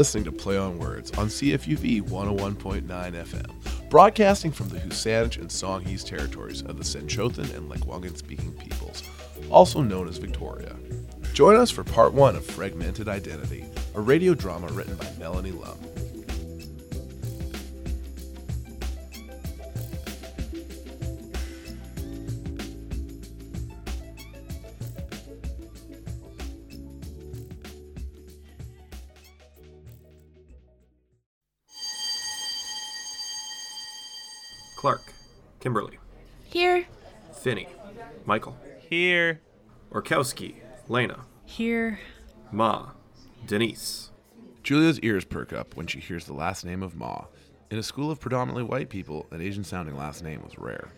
listening to Play on Words on CFUV 101.9 FM, broadcasting from the W̱SÁNEĆ and Songhees territories of the SENĆOŦEN and Lekwungen speaking peoples, also known as Victoria. Join us for part one of Fragmented Identity, a radio drama written by Melanie Lum. Kimberly, Here. Finney, Michael, Here. Orkowski, Lena, Here. Ma, Denise. Julia's ears perk up when she hears the last name of Ma. In a school of predominantly white people, an Asian sounding last name was rare.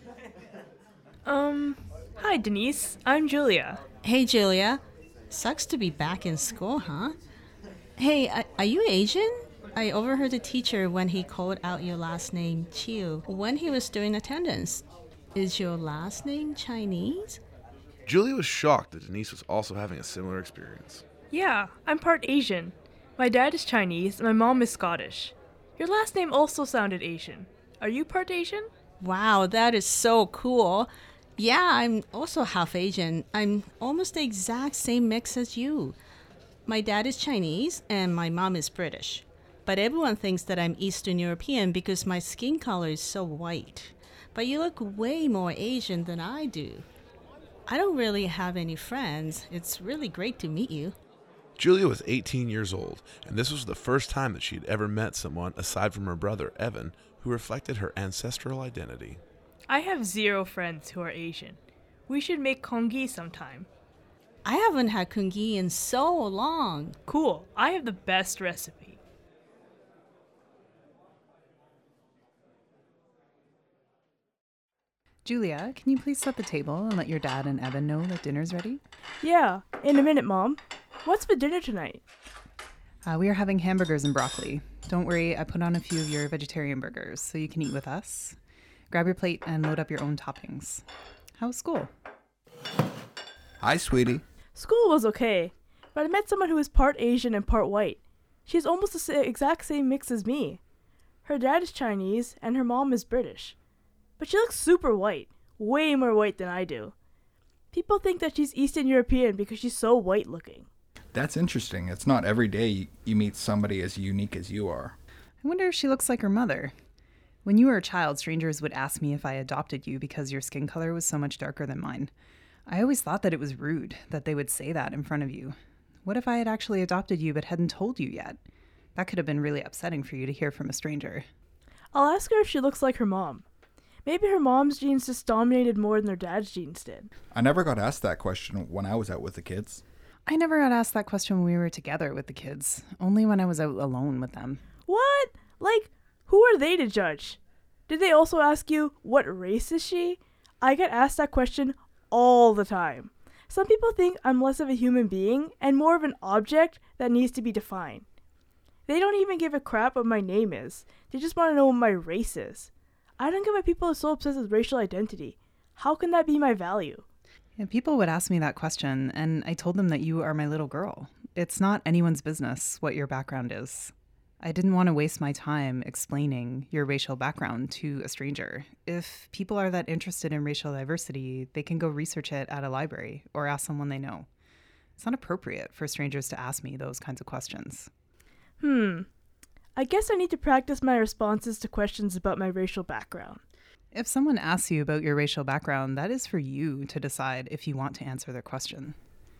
Um, hi, Denise. I'm Julia. Hey, Julia. Sucks to be back in school, huh? Hey, are, are you Asian? I overheard the teacher when he called out your last name, Chiu, when he was doing attendance. Is your last name Chinese? Julia was shocked that Denise was also having a similar experience. Yeah, I'm part Asian. My dad is Chinese and my mom is Scottish. Your last name also sounded Asian. Are you part Asian? Wow, that is so cool. Yeah, I'm also half Asian. I'm almost the exact same mix as you. My dad is Chinese and my mom is British. But everyone thinks that I'm Eastern European because my skin color is so white. But you look way more Asian than I do. I don't really have any friends. It's really great to meet you. Julia was 18 years old, and this was the first time that she had ever met someone aside from her brother, Evan, who reflected her ancestral identity. I have zero friends who are Asian. We should make congee sometime. I haven't had congee in so long. Cool. I have the best recipe. Julia, can you please set the table and let your dad and Evan know that dinner's ready? Yeah, in a minute, Mom. What's for dinner tonight? Uh, we are having hamburgers and broccoli. Don't worry, I put on a few of your vegetarian burgers so you can eat with us. Grab your plate and load up your own toppings. How's school? Hi, sweetie. School was okay, but I met someone who is part Asian and part white. She's almost the exact same mix as me. Her dad is Chinese and her mom is British. But she looks super white, way more white than I do. People think that she's Eastern European because she's so white looking. That's interesting. It's not every day you- you meet somebody as unique as you are. I wonder if she looks like her mother. When you were a child, strangers would ask me if I adopted you because your skin color was so much darker than mine. I always thought that it was rude that they would say that in front of you. What if I had actually adopted you but hadn't told you yet? That could have been really upsetting for you to hear from a stranger. I'll ask her if she looks like her mom. Maybe her mom's genes just dominated more than her dad's genes did. I never got asked that question when I was out with the kids. I never got asked that question when we were together with the kids, only when I was out alone with them. What? Like, who are they to judge? Did they also ask you, what race is she? I get asked that question all the time. Some people think I'm less of a human being and more of an object that needs to be defined. They don't even give a crap what my name is. They just want to know what my race is. I don't get why people are so obsessed with racial identity. How can that be my value? And people would ask me that question, and I told them that you are my little girl. It's not anyone's business what your background is. I didn't want to waste my time explaining your racial background to a stranger. If people are that interested in racial diversity, they can go research it at a library or ask someone they know. It's not appropriate for strangers to ask me those kinds of questions. Hmm. I guess I need to practice my responses to questions about my racial background. If someone asks you about your racial background, that is for you to decide if you want to answer their question.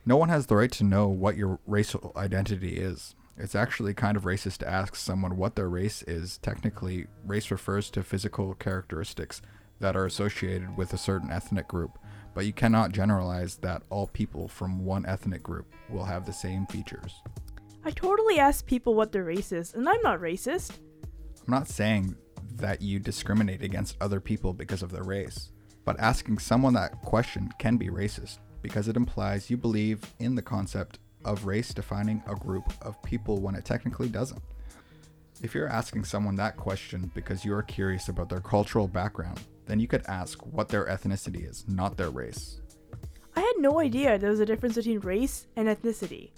No one has the right to know what your racial identity is. It's actually kind of racist to ask someone what their race is. Technically, race refers to physical characteristics that are associated with a certain ethnic group, but you cannot generalize that all people from one ethnic group will have the same features. I totally ask people what their race is, and I'm not racist. I'm not saying that you discriminate against other people because of their race, but asking someone that question can be racist because it implies you believe in the concept of race defining a group of people when it technically doesn't. If you're asking someone that question because you are curious about their cultural background, then you could ask what their ethnicity is, not their race. I had no idea there was a difference between race and ethnicity.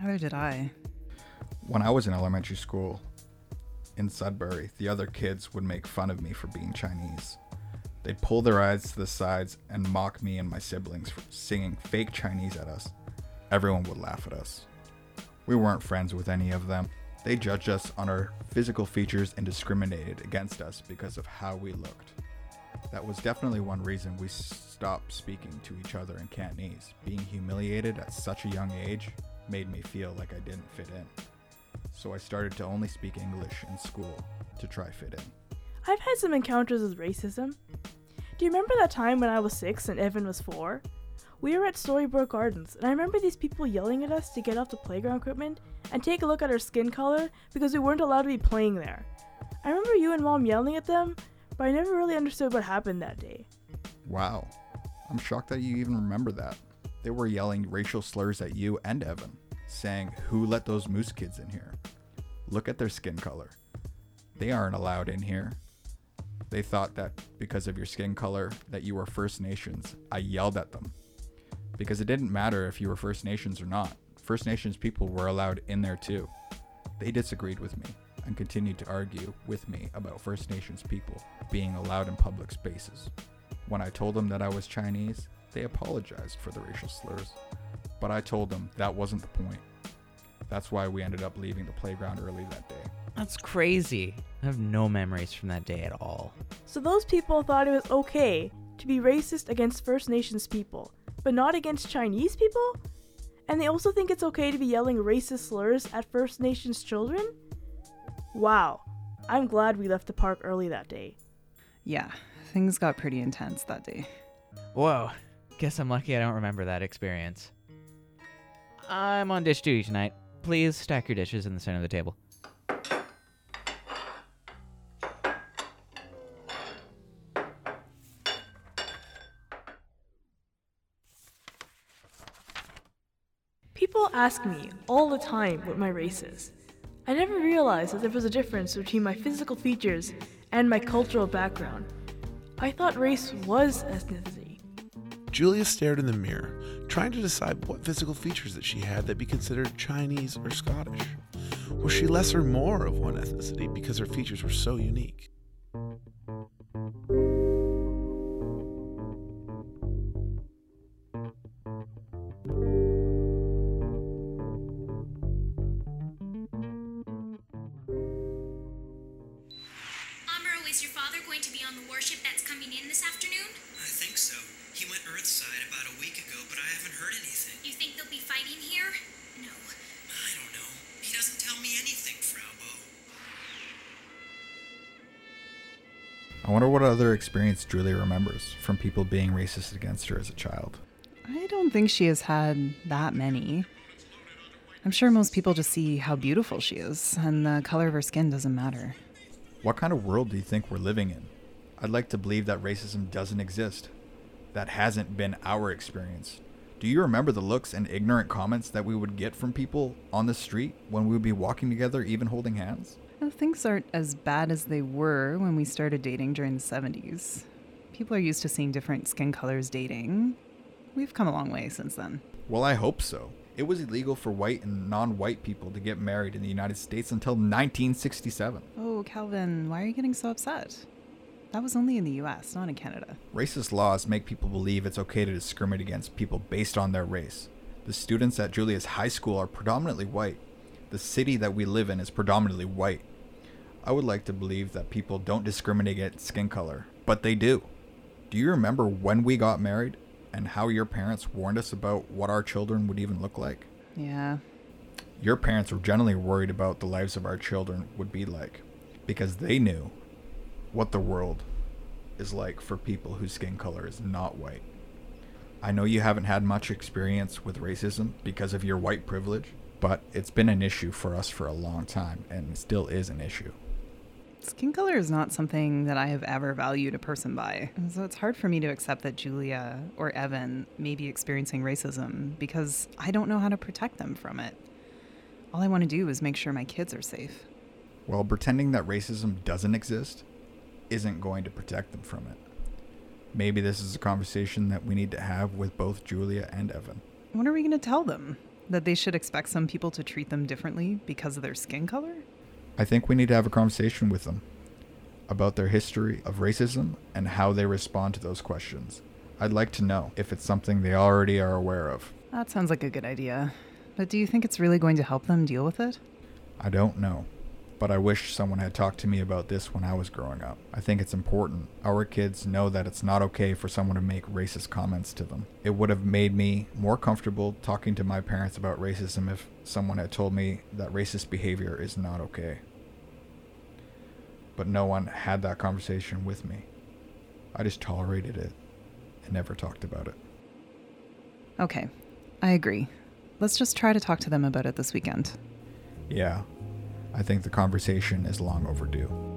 Neither did I. When I was in elementary school in Sudbury, the other kids would make fun of me for being Chinese. They'd pull their eyes to the sides and mock me and my siblings for singing fake Chinese at us. Everyone would laugh at us. We weren't friends with any of them. They judged us on our physical features and discriminated against us because of how we looked. That was definitely one reason we stopped speaking to each other in Cantonese. Being humiliated at such a young age made me feel like I didn't fit in. So I started to only speak English in school to try fit in. I've had some encounters with racism. Do you remember that time when I was six and Evan was four? We were at Storybook Gardens, and I remember these people yelling at us to get off the playground equipment and take a look at our skin color because we weren't allowed to be playing there. I remember you and mom yelling at them, but I never really understood what happened that day. Wow. I'm shocked that you even remember that. They were yelling racial slurs at you and Evan, saying, Who let those moose kids in here? Look at their skin color. They aren't allowed in here. They thought that because of your skin color that you were First Nations. I yelled at them. Because it didn't matter if you were First Nations or not. First Nations people were allowed in there too. They disagreed with me and continued to argue with me about First Nations people being allowed in public spaces. When I told them that I was Chinese, they apologized for the racial slurs, but I told them that wasn't the point. That's why we ended up leaving the playground early that day. That's crazy. I have no memories from that day at all. So those people thought it was okay to be racist against First Nations people, but not against Chinese people? And they also think it's okay to be yelling racist slurs at First Nations children? Wow. I'm glad we left the park early that day. Yeah, things got pretty intense that day. Whoa. Guess I'm lucky I don't remember that experience. I'm on dish duty tonight. Please stack your dishes in the center of the table. People ask me all the time what my race is. I never realized that there was a difference between my physical features and my cultural background. I thought race was ethnicity. Julia stared in the mirror, trying to decide what physical features that she had that be considered Chinese or Scottish. Was she less or more of one ethnicity because her features were so unique? Experience Julia remembers from people being racist against her as a child. I don't think she has had that many. I'm sure most people just see how beautiful she is, and the color of her skin doesn't matter. What kind of world do you think we're living in? I'd like to believe that racism doesn't exist. That hasn't been our experience. Do you remember the looks and ignorant comments that we would get from people on the street when we would be walking together, even holding hands? Things aren't as bad as they were when we started dating during the 70s. People are used to seeing different skin colors dating. We've come a long way since then. Well, I hope so. It was illegal for white and non white people to get married in the United States until 1967. Oh, Calvin, why are you getting so upset? That was only in the US, not in Canada. Racist laws make people believe it's okay to discriminate against people based on their race. The students at Julia's high school are predominantly white. The city that we live in is predominantly white. I would like to believe that people don't discriminate against skin color, but they do. Do you remember when we got married and how your parents warned us about what our children would even look like? Yeah. Your parents were generally worried about the lives of our children would be like because they knew what the world is like for people whose skin color is not white. I know you haven't had much experience with racism because of your white privilege, but it's been an issue for us for a long time and still is an issue. Skin color is not something that I have ever valued a person by. And so it's hard for me to accept that Julia or Evan may be experiencing racism because I don't know how to protect them from it. All I want to do is make sure my kids are safe. Well, pretending that racism doesn't exist isn't going to protect them from it. Maybe this is a conversation that we need to have with both Julia and Evan. What are we going to tell them? That they should expect some people to treat them differently because of their skin color? I think we need to have a conversation with them about their history of racism and how they respond to those questions. I'd like to know if it's something they already are aware of. That sounds like a good idea. But do you think it's really going to help them deal with it? I don't know. But I wish someone had talked to me about this when I was growing up. I think it's important. Our kids know that it's not okay for someone to make racist comments to them. It would have made me more comfortable talking to my parents about racism if someone had told me that racist behavior is not okay. But no one had that conversation with me. I just tolerated it and never talked about it. Okay, I agree. Let's just try to talk to them about it this weekend. Yeah, I think the conversation is long overdue.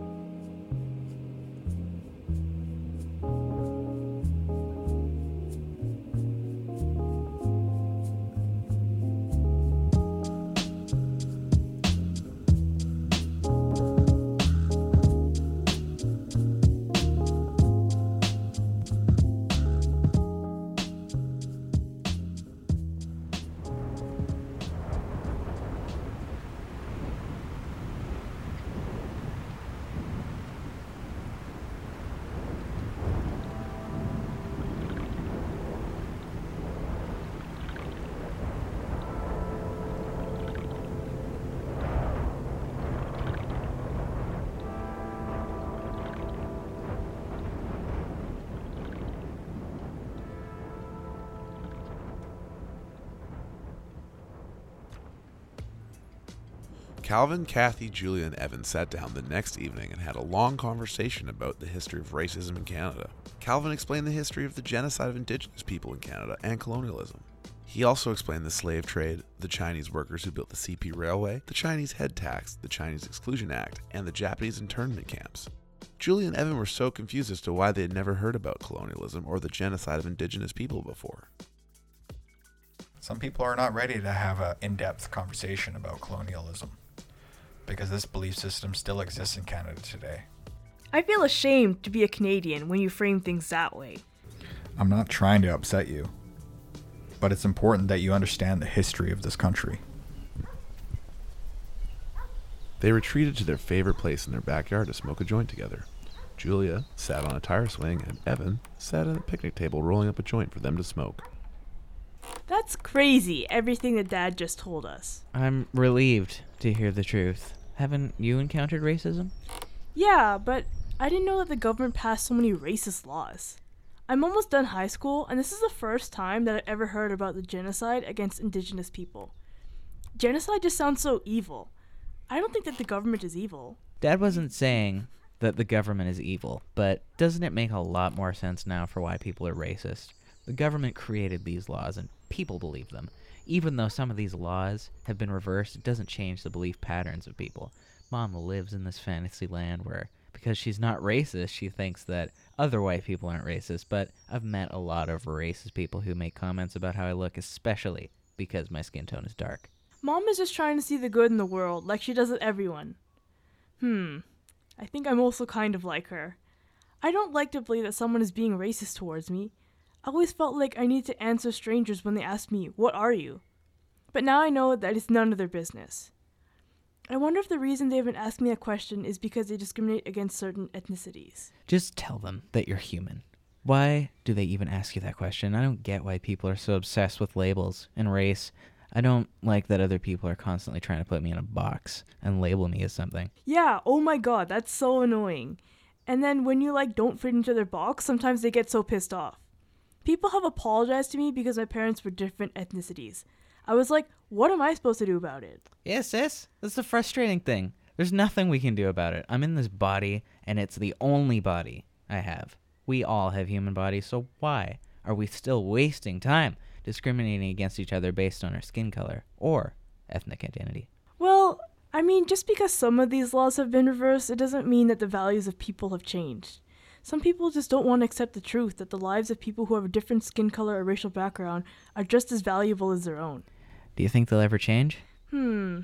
Calvin, Kathy, Julia, and Evan sat down the next evening and had a long conversation about the history of racism in Canada. Calvin explained the history of the genocide of Indigenous people in Canada and colonialism. He also explained the slave trade, the Chinese workers who built the CP Railway, the Chinese head tax, the Chinese Exclusion Act, and the Japanese internment camps. Julia and Evan were so confused as to why they had never heard about colonialism or the genocide of Indigenous people before. Some people are not ready to have an in depth conversation about colonialism because this belief system still exists in Canada today. I feel ashamed to be a Canadian when you frame things that way. I'm not trying to upset you, but it's important that you understand the history of this country. They retreated to their favorite place in their backyard to smoke a joint together. Julia sat on a tire swing, and Evan sat at a picnic table rolling up a joint for them to smoke. That's crazy, everything that Dad just told us. I'm relieved to hear the truth. Haven't you encountered racism? Yeah, but I didn't know that the government passed so many racist laws. I'm almost done high school, and this is the first time that I've ever heard about the genocide against indigenous people. Genocide just sounds so evil. I don't think that the government is evil. Dad wasn't saying that the government is evil, but doesn't it make a lot more sense now for why people are racist? The government created these laws and people believe them. Even though some of these laws have been reversed, it doesn't change the belief patterns of people. Mom lives in this fantasy land where, because she's not racist, she thinks that other white people aren't racist. But I've met a lot of racist people who make comments about how I look, especially because my skin tone is dark. Mom is just trying to see the good in the world, like she does with everyone. Hmm. I think I'm also kind of like her. I don't like to believe that someone is being racist towards me. I always felt like I need to answer strangers when they ask me, What are you? But now I know that it's none of their business. I wonder if the reason they haven't asked me that question is because they discriminate against certain ethnicities. Just tell them that you're human. Why do they even ask you that question? I don't get why people are so obsessed with labels and race. I don't like that other people are constantly trying to put me in a box and label me as something. Yeah, oh my god, that's so annoying. And then when you like don't fit into their box, sometimes they get so pissed off. People have apologized to me because my parents were different ethnicities. I was like, what am I supposed to do about it? Yes, sis. That's the frustrating thing. There's nothing we can do about it. I'm in this body, and it's the only body I have. We all have human bodies, so why are we still wasting time discriminating against each other based on our skin color or ethnic identity? Well, I mean, just because some of these laws have been reversed, it doesn't mean that the values of people have changed. Some people just don't want to accept the truth that the lives of people who have a different skin color or racial background are just as valuable as their own. Do you think they'll ever change? Hmm.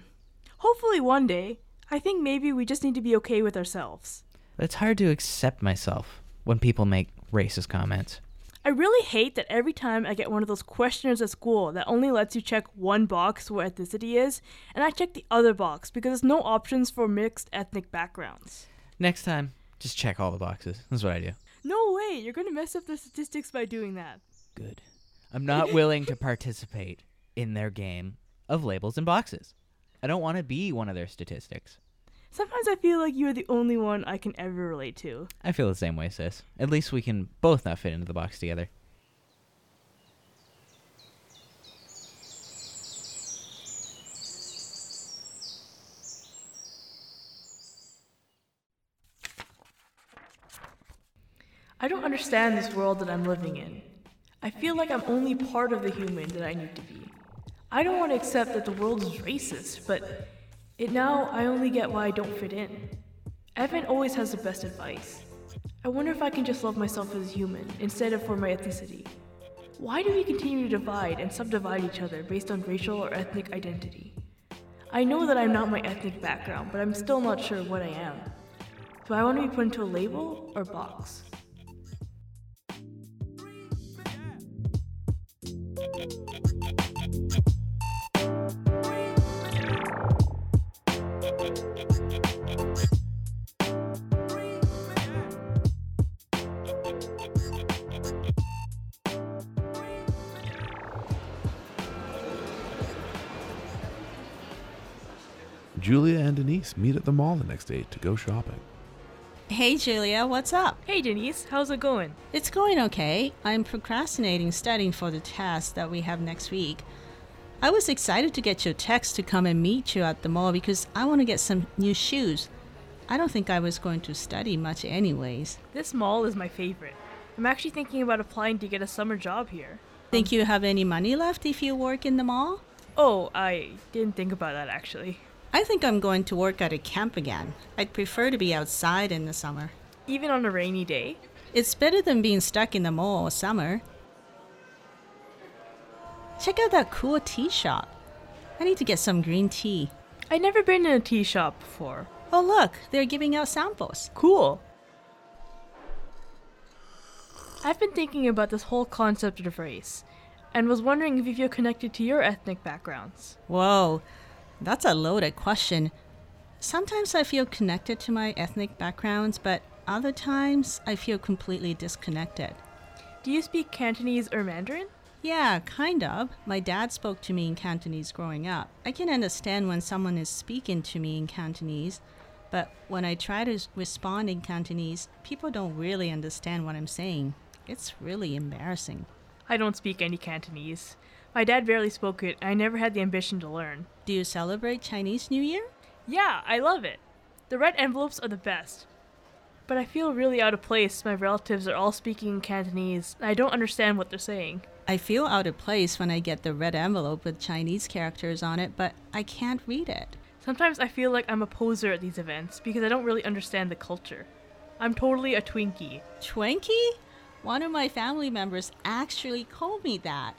Hopefully one day. I think maybe we just need to be okay with ourselves. It's hard to accept myself when people make racist comments. I really hate that every time I get one of those questionnaires at school that only lets you check one box where ethnicity is, and I check the other box because there's no options for mixed ethnic backgrounds. Next time, just check all the boxes. That's what I do. No way, you're gonna mess up the statistics by doing that. Good. I'm not willing to participate in their game of labels and boxes. I don't want to be one of their statistics. Sometimes I feel like you're the only one I can ever relate to. I feel the same way, sis. At least we can both not fit into the box together. I don't understand this world that I'm living in. I feel like I'm only part of the human that I need to be. I don't want to accept that the world is racist, but it now I only get why I don't fit in. Evan always has the best advice. I wonder if I can just love myself as a human instead of for my ethnicity. Why do we continue to divide and subdivide each other based on racial or ethnic identity? I know that I'm not my ethnic background, but I'm still not sure what I am. Do I want to be put into a label or box? Julia and Denise meet at the mall the next day to go shopping. Hey, Julia, what's up? Hey Denise, how's it going? It's going okay. I'm procrastinating studying for the test that we have next week. I was excited to get your text to come and meet you at the mall because I want to get some new shoes. I don't think I was going to study much, anyways. This mall is my favorite. I'm actually thinking about applying to get a summer job here. Think you have any money left if you work in the mall? Oh, I didn't think about that actually. I think I'm going to work at a camp again. I'd prefer to be outside in the summer. Even on a rainy day? It's better than being stuck in the mall all summer. Check out that cool tea shop. I need to get some green tea. I've never been in a tea shop before. Oh, look, they're giving out samples. Cool. I've been thinking about this whole concept of race and was wondering if you feel connected to your ethnic backgrounds. Whoa, that's a loaded question. Sometimes I feel connected to my ethnic backgrounds, but other times I feel completely disconnected. Do you speak Cantonese or Mandarin? Yeah, kind of. My dad spoke to me in Cantonese growing up. I can understand when someone is speaking to me in Cantonese, but when I try to respond in Cantonese, people don't really understand what I'm saying. It's really embarrassing. I don't speak any Cantonese. My dad barely spoke it, and I never had the ambition to learn. Do you celebrate Chinese New Year? Yeah, I love it. The red envelopes are the best. But I feel really out of place. My relatives are all speaking in Cantonese, and I don't understand what they're saying. I feel out of place when I get the red envelope with Chinese characters on it, but I can't read it. Sometimes I feel like I'm a poser at these events because I don't really understand the culture. I'm totally a Twinkie. Twinkie? One of my family members actually called me that.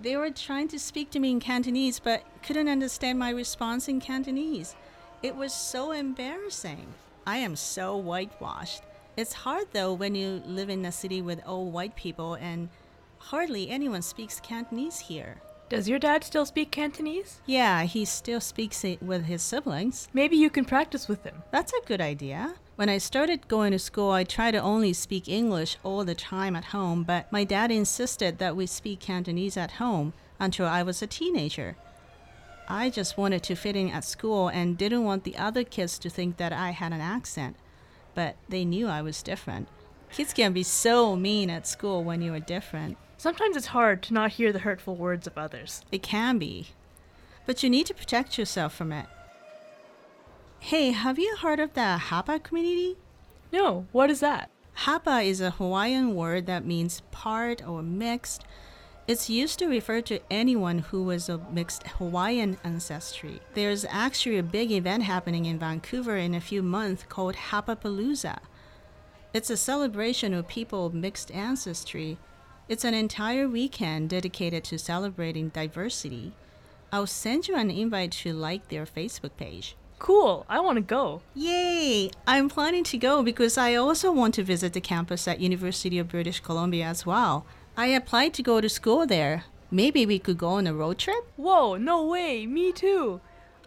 They were trying to speak to me in Cantonese but couldn't understand my response in Cantonese. It was so embarrassing. I am so whitewashed. It's hard though when you live in a city with all white people and hardly anyone speaks Cantonese here. Does your dad still speak Cantonese? Yeah, he still speaks it with his siblings. Maybe you can practice with him. That's a good idea. When I started going to school, I tried to only speak English all the time at home, but my dad insisted that we speak Cantonese at home until I was a teenager. I just wanted to fit in at school and didn't want the other kids to think that I had an accent, but they knew I was different. Kids can be so mean at school when you are different. Sometimes it's hard to not hear the hurtful words of others. It can be. But you need to protect yourself from it. Hey, have you heard of the Hapa community? No, what is that? Hapa is a Hawaiian word that means part or mixed. It's used to refer to anyone who was of mixed Hawaiian ancestry. There's actually a big event happening in Vancouver in a few months called Hapapalooza. It's a celebration of people of mixed ancestry. It's an entire weekend dedicated to celebrating diversity. I'll send you an invite to like their Facebook page. Cool, I want to go. Yay! I'm planning to go because I also want to visit the campus at University of British Columbia as well. I applied to go to school there. Maybe we could go on a road trip? Whoa, no way, me too.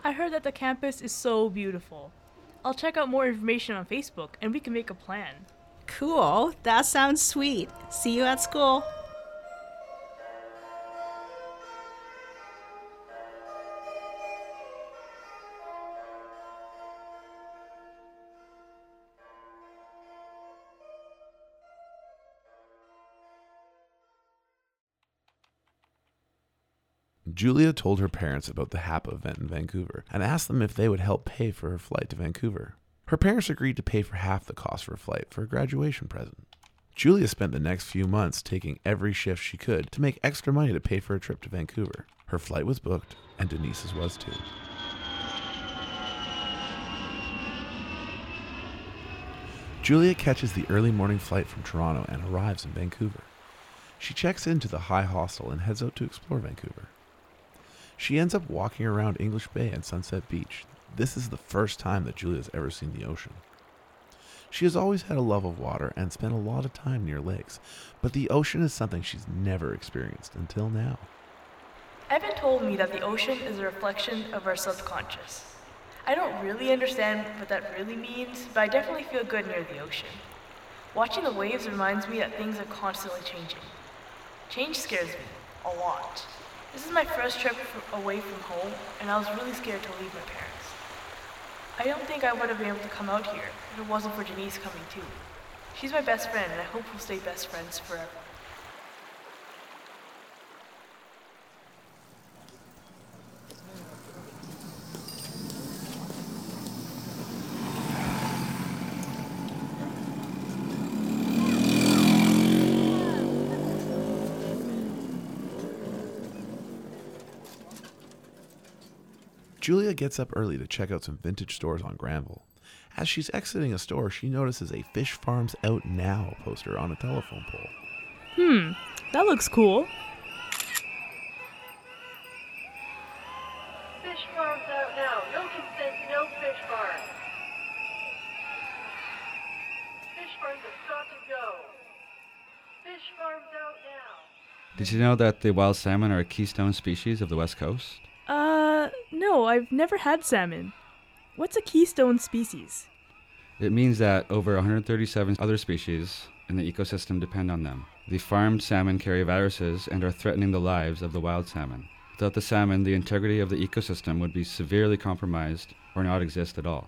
I heard that the campus is so beautiful. I'll check out more information on Facebook and we can make a plan. Cool. That sounds sweet. See you at school. Julia told her parents about the HAP event in Vancouver and asked them if they would help pay for her flight to Vancouver. Her parents agreed to pay for half the cost for her flight for a graduation present. Julia spent the next few months taking every shift she could to make extra money to pay for a trip to Vancouver. Her flight was booked, and Denise's was too. Julia catches the early morning flight from Toronto and arrives in Vancouver. She checks into the High Hostel and heads out to explore Vancouver. She ends up walking around English Bay and Sunset Beach. This is the first time that Julia's ever seen the ocean. She has always had a love of water and spent a lot of time near lakes, but the ocean is something she's never experienced until now. Evan told me that the ocean is a reflection of our subconscious. I don't really understand what that really means, but I definitely feel good near the ocean. Watching the waves reminds me that things are constantly changing. Change scares me a lot. This is my first trip f- away from home, and I was really scared to leave my parents. I don't think I would have been able to come out here if it wasn't for Denise coming too. She's my best friend, and I hope we'll stay best friends forever. Julia gets up early to check out some vintage stores on Granville. As she's exiting a store, she notices a Fish Farms Out Now poster on a telephone pole. Hmm, that looks cool. Fish farms out now. No consent, no fish farm. Fish farms have got to go. Fish farms out now. Did you know that the wild salmon are a keystone species of the West Coast? No, I've never had salmon. What's a keystone species? It means that over 137 other species in the ecosystem depend on them. The farmed salmon carry viruses and are threatening the lives of the wild salmon. Without the salmon, the integrity of the ecosystem would be severely compromised or not exist at all.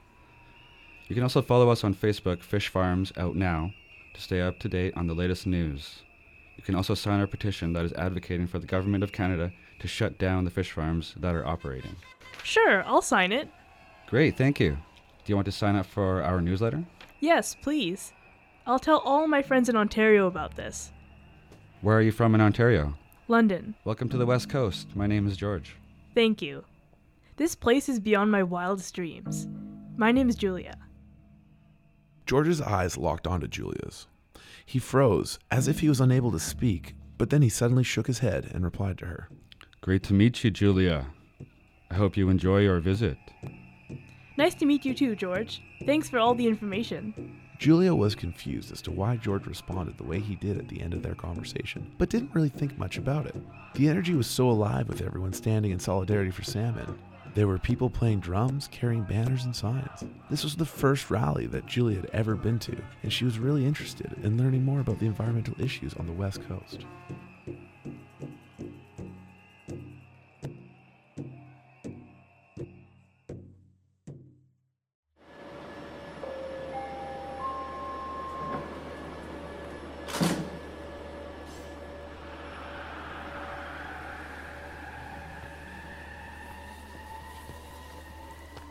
You can also follow us on Facebook, Fish Farms Out Now, to stay up to date on the latest news. You can also sign our petition that is advocating for the Government of Canada to shut down the fish farms that are operating. Sure, I'll sign it. Great, thank you. Do you want to sign up for our newsletter? Yes, please. I'll tell all my friends in Ontario about this. Where are you from in Ontario? London. Welcome to the West Coast. My name is George. Thank you. This place is beyond my wildest dreams. My name is Julia. George's eyes locked onto Julia's. He froze, as if he was unable to speak, but then he suddenly shook his head and replied to her. Great to meet you, Julia. I hope you enjoy your visit. Nice to meet you too, George. Thanks for all the information. Julia was confused as to why George responded the way he did at the end of their conversation, but didn't really think much about it. The energy was so alive with everyone standing in solidarity for salmon. There were people playing drums, carrying banners and signs. This was the first rally that Julia had ever been to, and she was really interested in learning more about the environmental issues on the West Coast.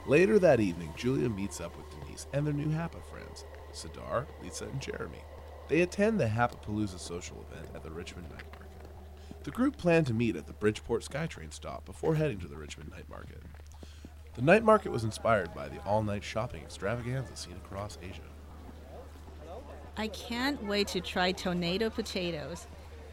Later that evening, Julia meets up with Denise and their new HAPA friends, Sadar, Lisa, and Jeremy. They attend the Hapapalooza social event at the Richmond Night Market. The group planned to meet at the Bridgeport SkyTrain stop before heading to the Richmond Night Market. The night market was inspired by the all-night shopping extravaganza seen across Asia. I can't wait to try tornado potatoes.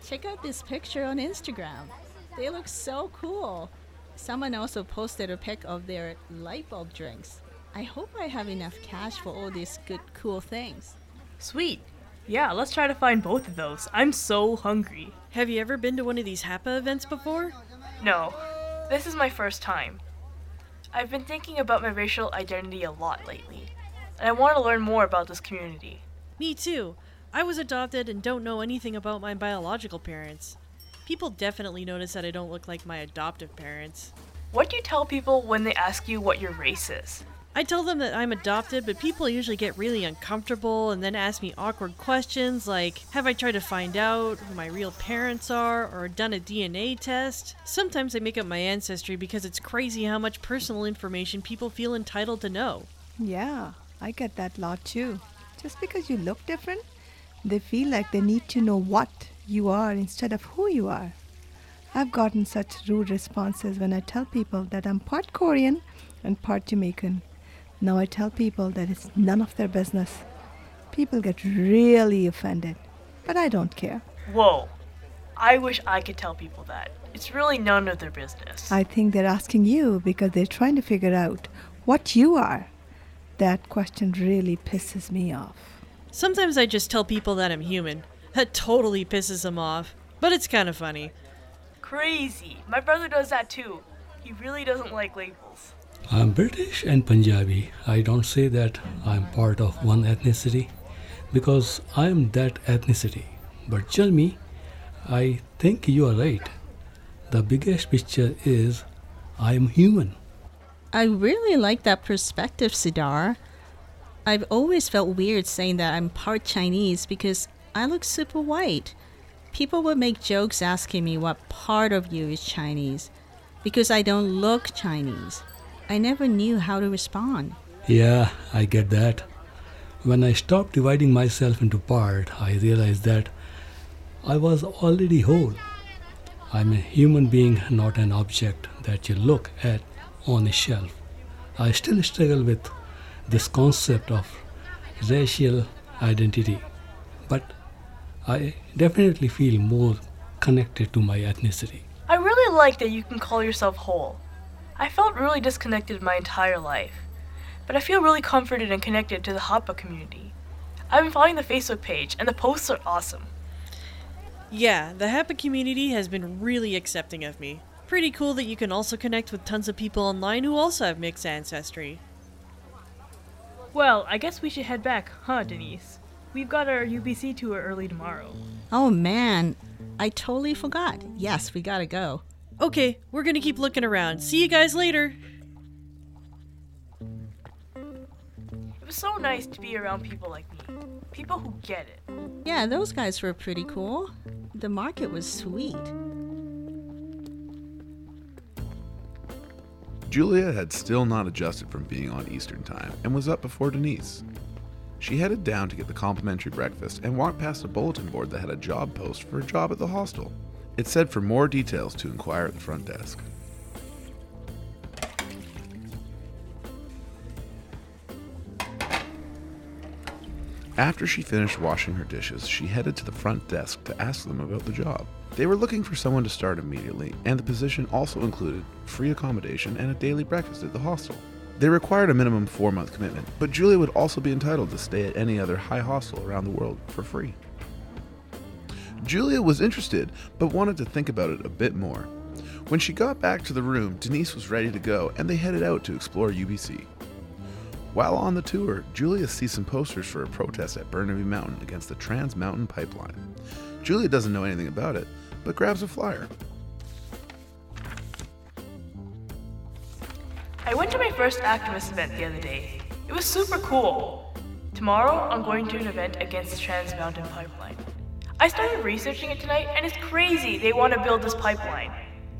Check out this picture on Instagram. They look so cool. Someone also posted a pic of their light bulb drinks. I hope I have enough cash for all these good, cool things. Sweet. Yeah, let's try to find both of those. I'm so hungry. Have you ever been to one of these HAPA events before? No, this is my first time. I've been thinking about my racial identity a lot lately, and I want to learn more about this community. Me too. I was adopted and don't know anything about my biological parents. People definitely notice that I don't look like my adoptive parents. What do you tell people when they ask you what your race is? I tell them that I'm adopted, but people usually get really uncomfortable and then ask me awkward questions like Have I tried to find out who my real parents are or done a DNA test? Sometimes I make up my ancestry because it's crazy how much personal information people feel entitled to know. Yeah, I get that a lot too. Just because you look different, they feel like they need to know what you are instead of who you are. I've gotten such rude responses when I tell people that I'm part Korean and part Jamaican. Now I tell people that it's none of their business. People get really offended, but I don't care. Whoa. I wish I could tell people that. It's really none of their business. I think they're asking you because they're trying to figure out what you are. That question really pisses me off. Sometimes I just tell people that I'm human. That totally pisses him off, but it's kind of funny. Crazy. My brother does that too. He really doesn't like labels. I'm British and Punjabi. I don't say that I'm part of one ethnicity because I'm that ethnicity. But tell me, I think you are right. The biggest picture is I'm human. I really like that perspective, Sidar. I've always felt weird saying that I'm part Chinese because I look super white. People would make jokes asking me what part of you is Chinese because I don't look Chinese. I never knew how to respond. Yeah, I get that. When I stopped dividing myself into parts, I realized that I was already whole. I'm a human being, not an object that you look at on a shelf. I still struggle with this concept of racial identity, but I definitely feel more connected to my ethnicity. I really like that you can call yourself whole. I felt really disconnected my entire life, but I feel really comforted and connected to the Hapa community. I've been following the Facebook page, and the posts are awesome. Yeah, the HAPA community has been really accepting of me. Pretty cool that you can also connect with tons of people online who also have mixed ancestry. Well, I guess we should head back, huh, Denise? We've got our UBC tour early tomorrow. Oh man, I totally forgot. Yes, we gotta go. Okay, we're gonna keep looking around. See you guys later. It was so nice to be around people like me. People who get it. Yeah, those guys were pretty cool. The market was sweet. Julia had still not adjusted from being on Eastern Time and was up before Denise. She headed down to get the complimentary breakfast and walked past a bulletin board that had a job post for a job at the hostel. It said for more details to inquire at the front desk. After she finished washing her dishes, she headed to the front desk to ask them about the job. They were looking for someone to start immediately, and the position also included free accommodation and a daily breakfast at the hostel. They required a minimum four month commitment, but Julia would also be entitled to stay at any other high hostel around the world for free. Julia was interested, but wanted to think about it a bit more. When she got back to the room, Denise was ready to go, and they headed out to explore UBC. While on the tour, Julia sees some posters for a protest at Burnaby Mountain against the Trans Mountain Pipeline. Julia doesn't know anything about it, but grabs a flyer. I went to my first activist event the other day. It was super cool. Tomorrow, I'm going to an event against the Trans Mountain Pipeline. I started researching it tonight, and it's crazy they want to build this pipeline.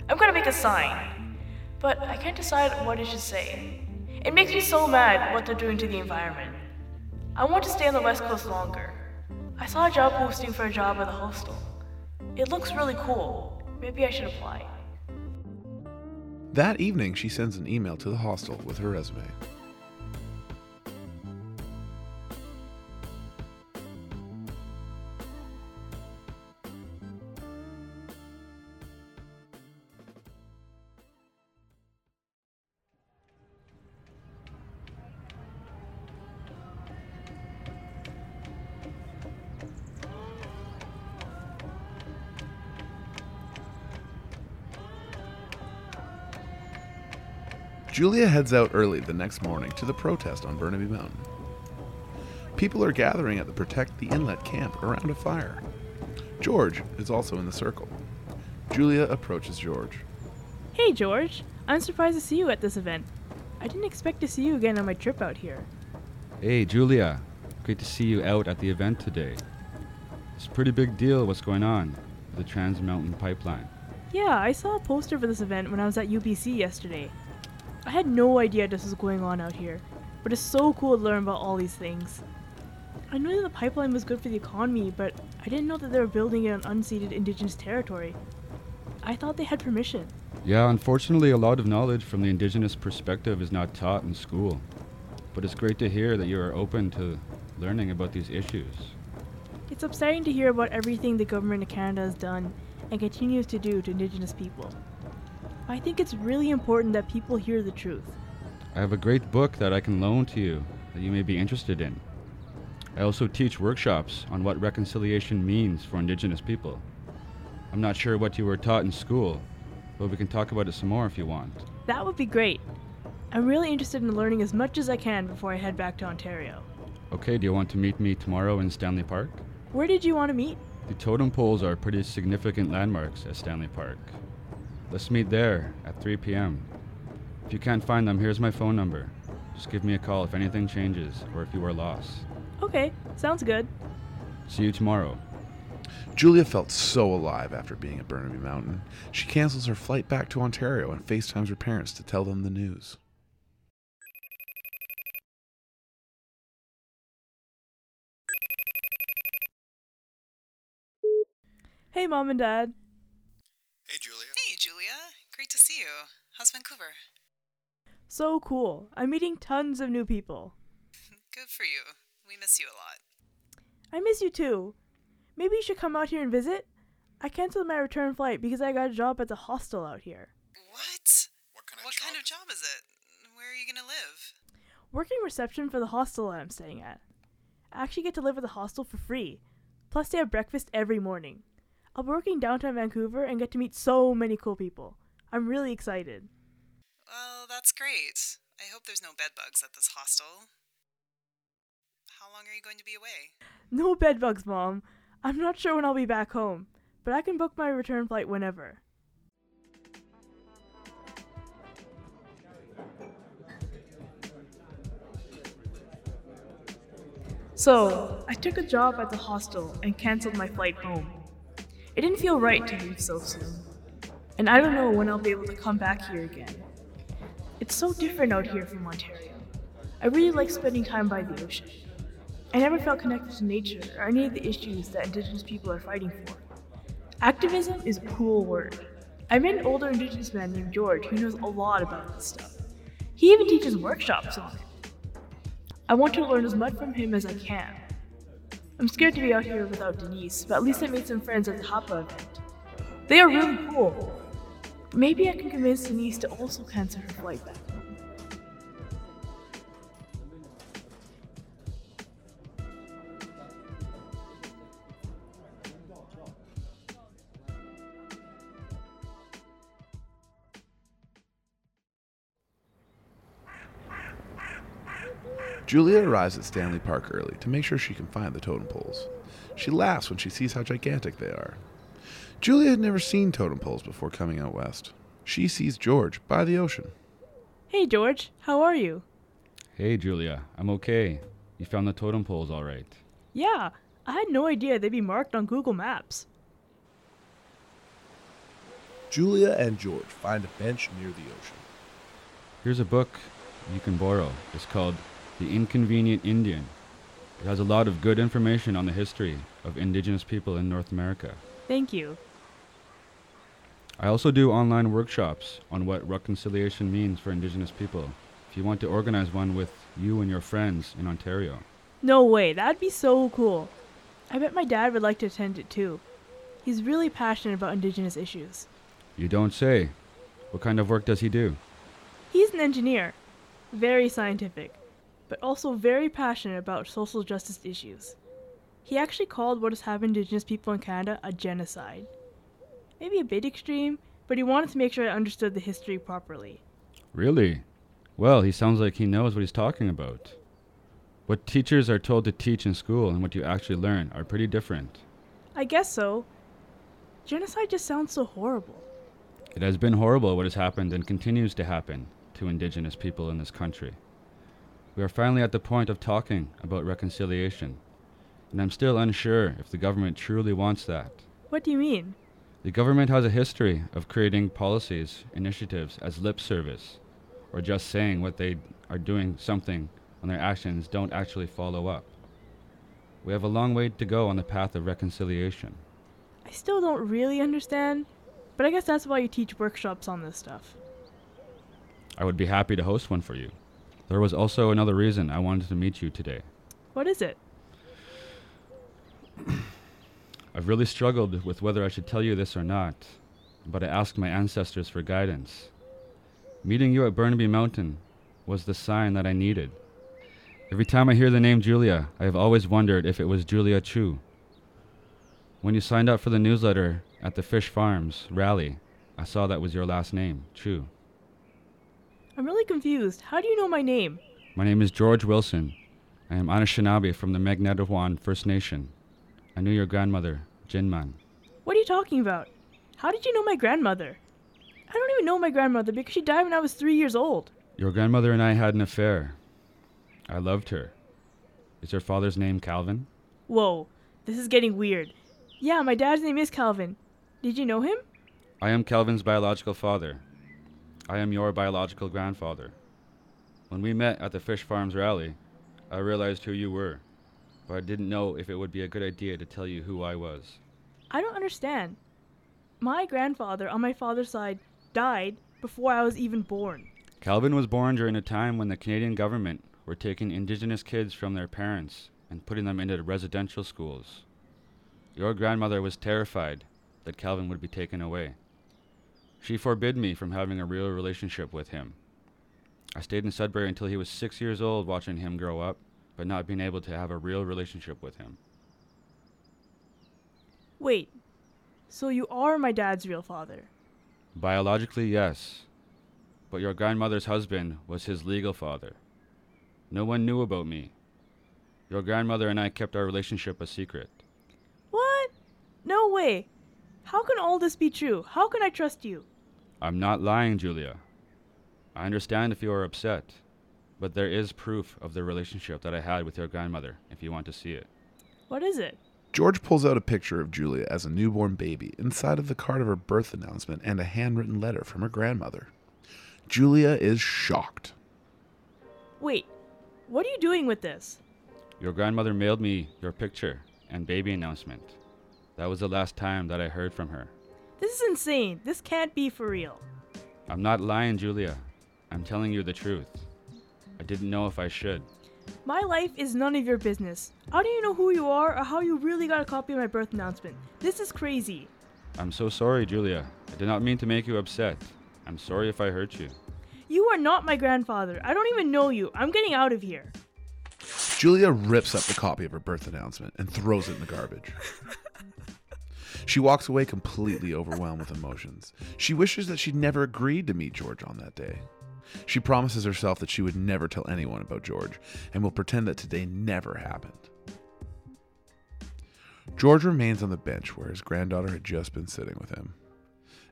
I'm gonna make a sign, but I can't decide what it should say. It makes me so mad what they're doing to the environment. I want to stay on the West Coast longer. I saw a job posting for a job at the hostel. It looks really cool. Maybe I should apply. That evening, she sends an email to the hostel with her resume. Julia heads out early the next morning to the protest on Burnaby Mountain. People are gathering at the Protect the Inlet camp around a fire. George is also in the circle. Julia approaches George. Hey, George. I'm surprised to see you at this event. I didn't expect to see you again on my trip out here. Hey, Julia. Great to see you out at the event today. It's a pretty big deal what's going on with the Trans Mountain Pipeline. Yeah, I saw a poster for this event when I was at UBC yesterday. I had no idea this was going on out here, but it's so cool to learn about all these things. I knew that the pipeline was good for the economy, but I didn't know that they were building it on unceded indigenous territory. I thought they had permission. Yeah, unfortunately, a lot of knowledge from the indigenous perspective is not taught in school. But it's great to hear that you are open to learning about these issues. It's upsetting to hear about everything the government of Canada has done and continues to do to Indigenous people. I think it's really important that people hear the truth. I have a great book that I can loan to you that you may be interested in. I also teach workshops on what reconciliation means for Indigenous people. I'm not sure what you were taught in school, but we can talk about it some more if you want. That would be great. I'm really interested in learning as much as I can before I head back to Ontario. Okay, do you want to meet me tomorrow in Stanley Park? Where did you want to meet? The totem poles are pretty significant landmarks at Stanley Park. Let's meet there at 3 p.m. If you can't find them, here's my phone number. Just give me a call if anything changes or if you are lost. Okay, sounds good. See you tomorrow. Julia felt so alive after being at Burnaby Mountain. She cancels her flight back to Ontario and FaceTimes her parents to tell them the news. Hey, Mom and Dad. Hey, Julia. Hey, Julia. Great to see you. How's Vancouver? So cool. I'm meeting tons of new people. Good for you. We miss you a lot. I miss you too. Maybe you should come out here and visit? I canceled my return flight because I got a job at the hostel out here. What? What kind of, what job? kind of job is it? Where are you going to live? Working reception for the hostel that I'm staying at. I actually get to live at the hostel for free. Plus, they have breakfast every morning. I'll be working downtown Vancouver and get to meet so many cool people. I'm really excited. Well, that's great. I hope there's no bed bugs at this hostel. How long are you going to be away? No bed bugs, Mom. I'm not sure when I'll be back home, but I can book my return flight whenever. So, I took a job at the hostel and cancelled my flight home. It didn't feel right to leave so soon. And I don't know when I'll be able to come back here again. It's so different out here from Ontario. I really like spending time by the ocean. I never felt connected to nature or any of the issues that Indigenous people are fighting for. Activism is a cool word. I met an older Indigenous man named George who knows a lot about this stuff. He even teaches workshops on it. I want to learn as much from him as I can. I'm scared to be out here without Denise, but at least I made some friends at the Hapa event. They are really cool. Maybe I can convince Denise to also cancel her flight back. Julia arrives at Stanley Park early to make sure she can find the totem poles. She laughs when she sees how gigantic they are. Julia had never seen totem poles before coming out west. She sees George by the ocean. Hey, George, how are you? Hey, Julia. I'm okay. You found the totem poles all right. Yeah, I had no idea they'd be marked on Google Maps. Julia and George find a bench near the ocean. Here's a book you can borrow. It's called The Inconvenient Indian. It has a lot of good information on the history of indigenous people in North America. Thank you. I also do online workshops on what reconciliation means for Indigenous people. If you want to organize one with you and your friends in Ontario. No way, that'd be so cool. I bet my dad would like to attend it too. He's really passionate about Indigenous issues. You don't say. What kind of work does he do? He's an engineer, very scientific, but also very passionate about social justice issues. He actually called what has happened to Indigenous people in Canada a genocide. Maybe a bit extreme, but he wanted to make sure I understood the history properly. Really? Well, he sounds like he knows what he's talking about. What teachers are told to teach in school and what you actually learn are pretty different. I guess so. Genocide just sounds so horrible. It has been horrible what has happened and continues to happen to indigenous people in this country. We are finally at the point of talking about reconciliation, and I'm still unsure if the government truly wants that. What do you mean? The government has a history of creating policies, initiatives as lip service, or just saying what they are doing something when their actions don't actually follow up. We have a long way to go on the path of reconciliation. I still don't really understand, but I guess that's why you teach workshops on this stuff. I would be happy to host one for you. There was also another reason I wanted to meet you today. What is it? I've really struggled with whether I should tell you this or not, but I asked my ancestors for guidance. Meeting you at Burnaby Mountain was the sign that I needed. Every time I hear the name Julia, I have always wondered if it was Julia Chu. When you signed up for the newsletter at the Fish Farms rally, I saw that was your last name, Chu. I'm really confused. How do you know my name? My name is George Wilson. I am Anishinaabe from the Magnetawan First Nation. I knew your grandmother, Jinman. What are you talking about? How did you know my grandmother? I don't even know my grandmother because she died when I was three years old. Your grandmother and I had an affair. I loved her. Is your father's name Calvin? Whoa, this is getting weird. Yeah, my dad's name is Calvin. Did you know him? I am Calvin's biological father. I am your biological grandfather. When we met at the Fish Farms rally, I realized who you were, but I didn't know if it would be a good idea to tell you who I was. I don't understand. My grandfather on my father's side died before I was even born. Calvin was born during a time when the Canadian government were taking Indigenous kids from their parents and putting them into residential schools. Your grandmother was terrified that Calvin would be taken away. She forbid me from having a real relationship with him. I stayed in Sudbury until he was six years old watching him grow up, but not being able to have a real relationship with him. Wait, so you are my dad's real father? Biologically, yes, but your grandmother's husband was his legal father. No one knew about me. Your grandmother and I kept our relationship a secret. What? No way. How can all this be true? How can I trust you? I'm not lying, Julia. I understand if you are upset, but there is proof of the relationship that I had with your grandmother if you want to see it. What is it? George pulls out a picture of Julia as a newborn baby inside of the card of her birth announcement and a handwritten letter from her grandmother. Julia is shocked. Wait, what are you doing with this? Your grandmother mailed me your picture and baby announcement. That was the last time that I heard from her. This is insane. This can't be for real. I'm not lying, Julia. I'm telling you the truth. I didn't know if I should. My life is none of your business. How do you know who you are or how you really got a copy of my birth announcement? This is crazy. I'm so sorry, Julia. I did not mean to make you upset. I'm sorry if I hurt you. You are not my grandfather. I don't even know you. I'm getting out of here. Julia rips up the copy of her birth announcement and throws it in the garbage. She walks away completely overwhelmed with emotions. She wishes that she'd never agreed to meet George on that day. She promises herself that she would never tell anyone about George and will pretend that today never happened. George remains on the bench where his granddaughter had just been sitting with him.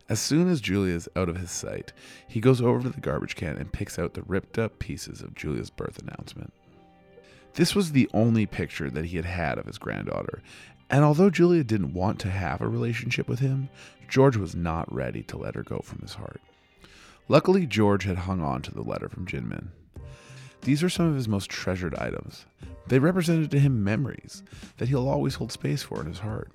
As soon as Julia is out of his sight, he goes over to the garbage can and picks out the ripped up pieces of Julia's birth announcement. This was the only picture that he had had of his granddaughter, and although Julia didn't want to have a relationship with him, George was not ready to let her go from his heart. Luckily, George had hung on to the letter from Jinmin. These are some of his most treasured items. They represented to him memories that he'll always hold space for in his heart.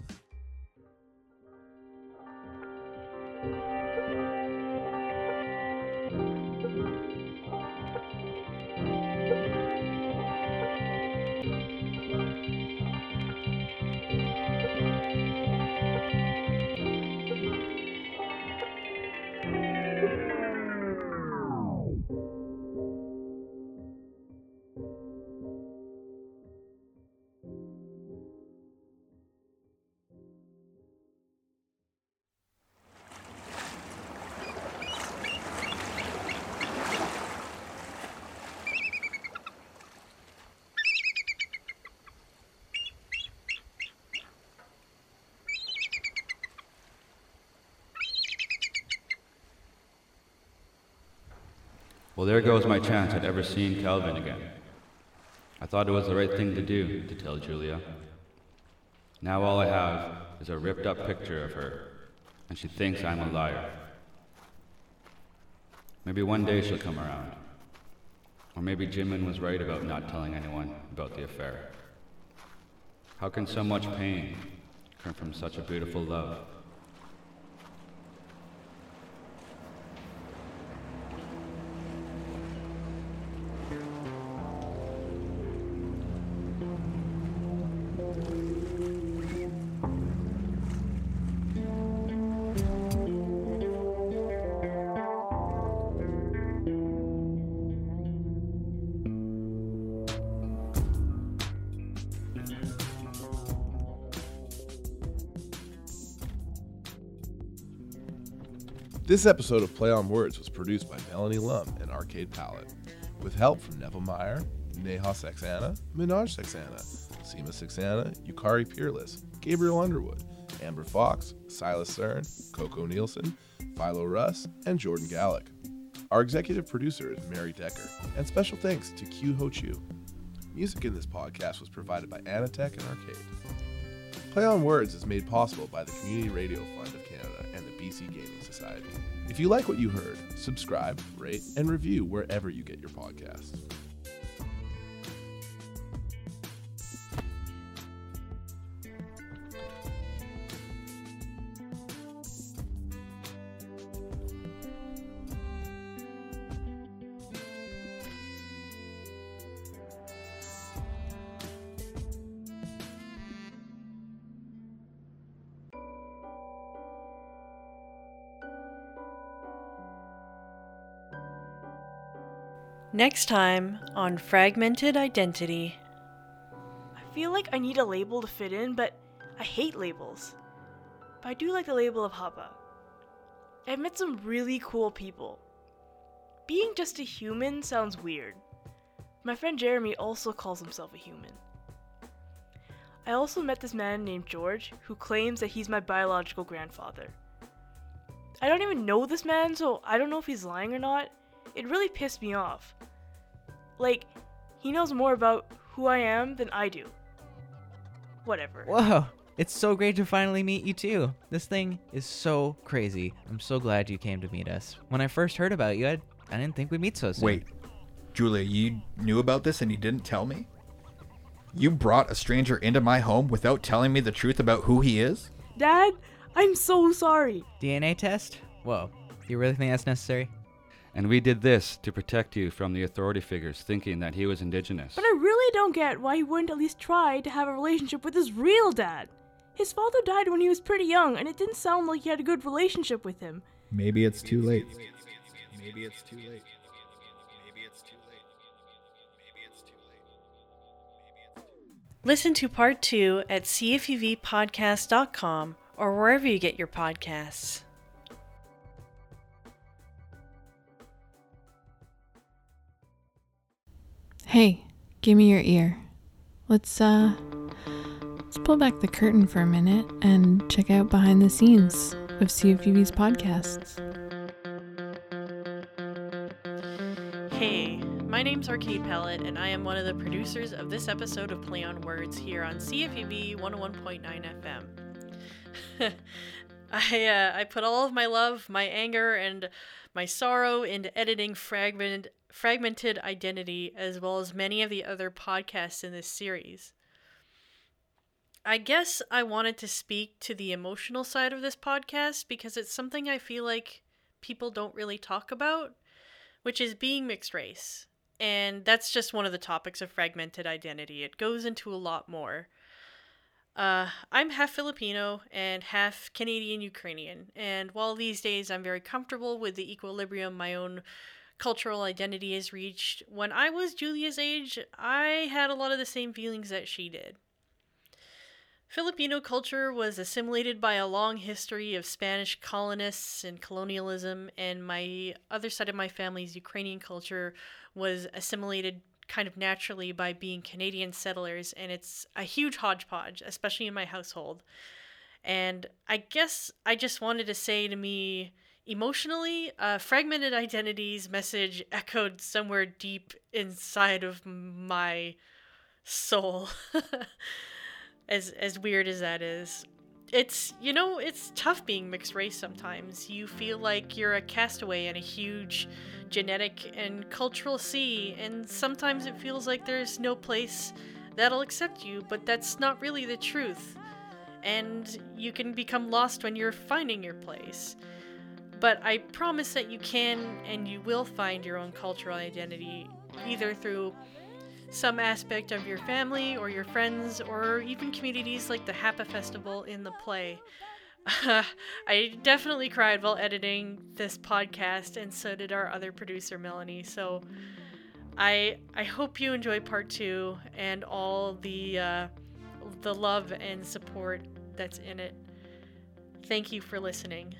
There goes my chance at ever seeing Calvin again. I thought it was the right thing to do to tell Julia. Now all I have is a ripped up picture of her, and she thinks I'm a liar. Maybe one day she'll come around. Or maybe Jimin was right about not telling anyone about the affair. How can so much pain come from such a beautiful love? This episode of Play on Words was produced by Melanie Lum and Arcade Palette, with help from Neville Meyer, Neha Saxana, Minaj Saxana, Seema Saxana, Yukari Peerless, Gabriel Underwood, Amber Fox, Silas Cern, Coco Nielsen, Philo Russ, and Jordan Gallick. Our executive producer is Mary Decker, and special thanks to Q Ho Chu. Music in this podcast was provided by Anatech and Arcade. Play on Words is made possible by the Community Radio Fund of BC Gaming Society. If you like what you heard, subscribe, rate, and review wherever you get your podcasts. Next time on Fragmented Identity. I feel like I need a label to fit in, but I hate labels. But I do like the label of Hapa. I've met some really cool people. Being just a human sounds weird. My friend Jeremy also calls himself a human. I also met this man named George who claims that he's my biological grandfather. I don't even know this man, so I don't know if he's lying or not. It really pissed me off. Like, he knows more about who I am than I do. Whatever. Whoa, it's so great to finally meet you too. This thing is so crazy. I'm so glad you came to meet us. When I first heard about you, I, I didn't think we'd meet so soon. Wait, Julia, you knew about this and you didn't tell me? You brought a stranger into my home without telling me the truth about who he is? Dad, I'm so sorry. DNA test? Whoa, you really think that's necessary? And we did this to protect you from the authority figures thinking that he was indigenous. But I really don't get why he wouldn't at least try to have a relationship with his real dad. His father died when he was pretty young, and it didn't sound like he had a good relationship with him. Maybe it's too late. Maybe it's too late. Maybe it's too late. Listen to part two at cfuvpodcast.com or wherever you get your podcasts. Hey, give me your ear. Let's uh let's pull back the curtain for a minute and check out behind the scenes of CFUV's podcasts. Hey, my name's Arcade Palette, and I am one of the producers of this episode of Play on Words here on CFUV 101.9 FM. I uh, I put all of my love, my anger, and my sorrow into editing fragment fragmented identity as well as many of the other podcasts in this series. I guess I wanted to speak to the emotional side of this podcast because it's something I feel like people don't really talk about, which is being mixed race. And that's just one of the topics of fragmented identity. It goes into a lot more. Uh, I'm half Filipino and half Canadian Ukrainian, and while these days I'm very comfortable with the equilibrium my own cultural identity is reached, when I was Julia's age, I had a lot of the same feelings that she did. Filipino culture was assimilated by a long history of Spanish colonists and colonialism, and my other side of my family's Ukrainian culture was assimilated kind of naturally by being Canadian settlers, and it's a huge hodgepodge, especially in my household. And I guess I just wanted to say to me, Emotionally, uh, Fragmented Identities message echoed somewhere deep inside of my soul. as as weird as that is. It's you know, it's tough being mixed race sometimes. You feel like you're a castaway in a huge genetic and cultural sea, and sometimes it feels like there's no place that'll accept you, but that's not really the truth. And you can become lost when you're finding your place. But I promise that you can and you will find your own cultural identity, either through some aspect of your family or your friends or even communities like the Hapa Festival in the play. I definitely cried while editing this podcast, and so did our other producer, Melanie. So I I hope you enjoy part two and all the uh, the love and support that's in it. Thank you for listening.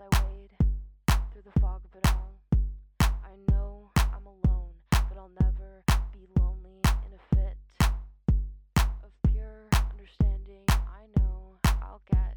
As I wade through the fog of it all, I know I'm alone, but I'll never be lonely in a fit of pure understanding. I know I'll get